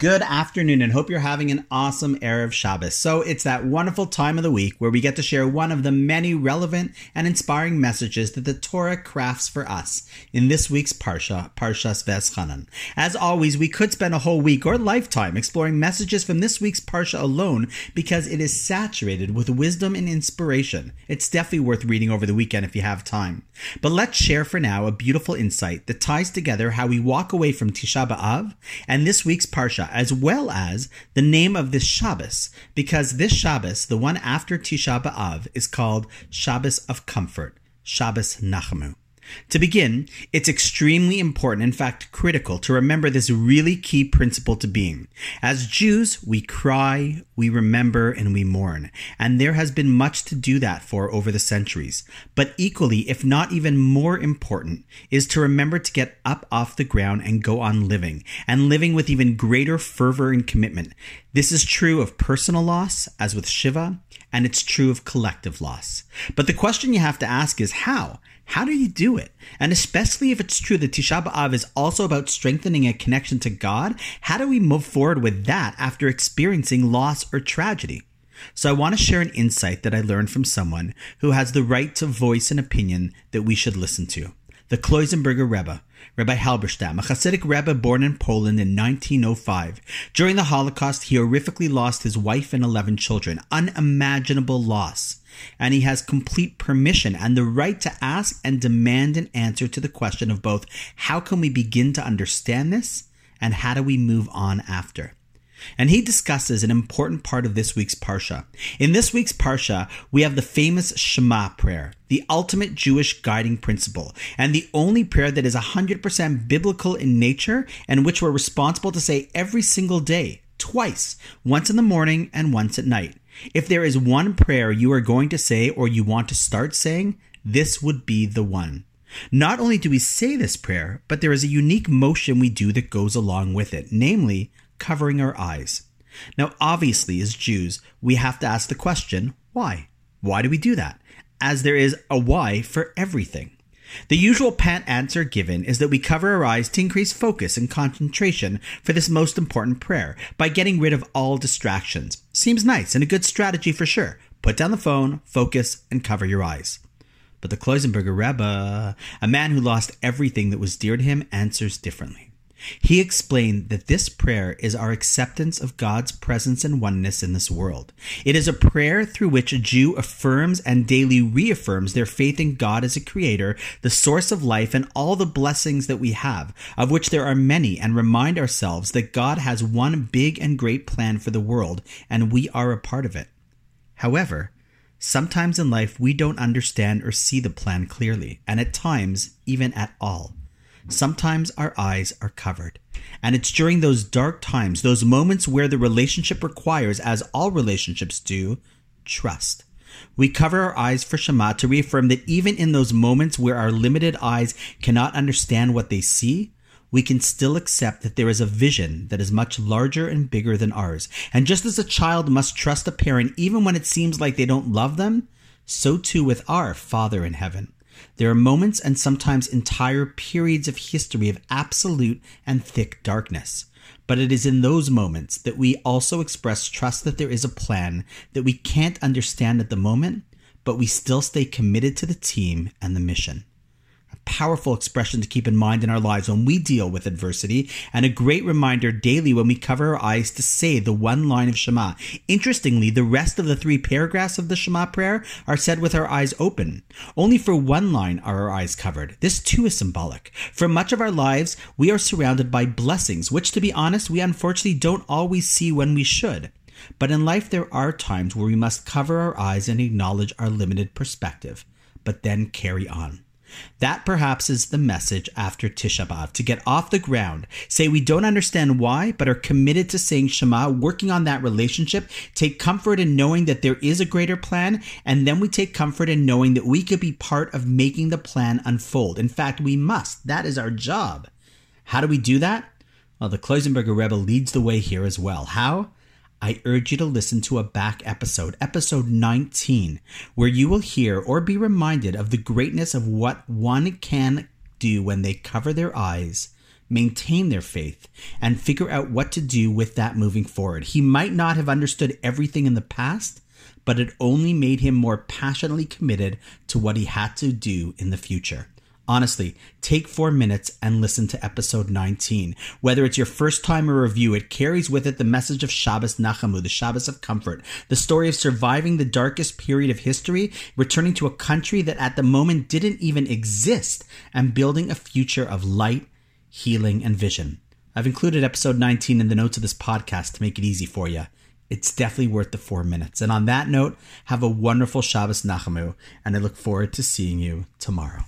Good afternoon and hope you're having an awesome Erev Shabbos. So it's that wonderful time of the week where we get to share one of the many relevant and inspiring messages that the Torah crafts for us in this week's Parsha, Parshas Vaeschanan. As always, we could spend a whole week or lifetime exploring messages from this week's Parsha alone because it is saturated with wisdom and inspiration. It's definitely worth reading over the weekend if you have time. But let's share for now a beautiful insight that ties together how we walk away from Tisha B'Av and this week's Parsha as well as the name of this Shabbos, because this Shabbos, the one after Tisha B'Av, is called Shabbos of Comfort, Shabbos Nachamu. To begin, it's extremely important, in fact critical, to remember this really key principle to being. As Jews, we cry, we remember, and we mourn. And there has been much to do that for over the centuries. But equally, if not even more important, is to remember to get up off the ground and go on living, and living with even greater fervor and commitment. This is true of personal loss, as with Shiva, and it's true of collective loss. But the question you have to ask is how? How do you do it? And especially if it's true that Tisha B'Av is also about strengthening a connection to God, how do we move forward with that after experiencing loss or tragedy? So I want to share an insight that I learned from someone who has the right to voice an opinion that we should listen to. The Kloisenberger Rebbe, Rabbi Halberstam, a Hasidic Rebbe born in Poland in 1905. During the Holocaust, he horrifically lost his wife and 11 children. Unimaginable loss. And he has complete permission and the right to ask and demand an answer to the question of both how can we begin to understand this and how do we move on after? And he discusses an important part of this week's Parsha. In this week's Parsha, we have the famous Shema prayer, the ultimate Jewish guiding principle, and the only prayer that is 100% biblical in nature and which we're responsible to say every single day, twice, once in the morning and once at night. If there is one prayer you are going to say or you want to start saying, this would be the one. Not only do we say this prayer, but there is a unique motion we do that goes along with it, namely, covering our eyes. Now, obviously, as Jews, we have to ask the question why? Why do we do that? As there is a why for everything. The usual pat answer given is that we cover our eyes to increase focus and concentration for this most important prayer by getting rid of all distractions. Seems nice and a good strategy for sure. Put down the phone, focus, and cover your eyes. But the Kloisenberger Rebbe, a man who lost everything that was dear to him, answers differently. He explained that this prayer is our acceptance of God's presence and oneness in this world. It is a prayer through which a Jew affirms and daily reaffirms their faith in God as a creator, the source of life, and all the blessings that we have, of which there are many, and remind ourselves that God has one big and great plan for the world, and we are a part of it. However, sometimes in life we don't understand or see the plan clearly, and at times, even at all sometimes our eyes are covered. And it's during those dark times, those moments where the relationship requires, as all relationships do, trust. We cover our eyes for Shema to reaffirm that even in those moments where our limited eyes cannot understand what they see, we can still accept that there is a vision that is much larger and bigger than ours. And just as a child must trust a parent even when it seems like they don't love them, so too with our Father in heaven. There are moments and sometimes entire periods of history of absolute and thick darkness. But it is in those moments that we also express trust that there is a plan that we can't understand at the moment, but we still stay committed to the team and the mission powerful expression to keep in mind in our lives when we deal with adversity, and a great reminder daily when we cover our eyes to say the one line of Shema. Interestingly, the rest of the three paragraphs of the Shema prayer are said with our eyes open. Only for one line are our eyes covered. This too is symbolic. For much of our lives, we are surrounded by blessings, which to be honest, we unfortunately don't always see when we should. But in life, there are times where we must cover our eyes and acknowledge our limited perspective, but then carry on. That perhaps is the message after Tisha B'Av to get off the ground, say we don't understand why, but are committed to saying Shema, working on that relationship, take comfort in knowing that there is a greater plan, and then we take comfort in knowing that we could be part of making the plan unfold. In fact, we must. That is our job. How do we do that? Well, the Kloisenberger Rebbe leads the way here as well. How? I urge you to listen to a back episode, episode 19, where you will hear or be reminded of the greatness of what one can do when they cover their eyes maintain their faith, and figure out what to do with that moving forward. He might not have understood everything in the past, but it only made him more passionately committed to what he had to do in the future. Honestly, take four minutes and listen to episode 19. Whether it's your first time or review, it carries with it the message of Shabbos Nachamu, the Shabbos of comfort, the story of surviving the darkest period of history, returning to a country that at the moment didn't even exist, and building a future of light, healing, and vision. I've included episode 19 in the notes of this podcast to make it easy for you. It's definitely worth the four minutes. And on that note, have a wonderful Shabbos Nachamu, and I look forward to seeing you tomorrow.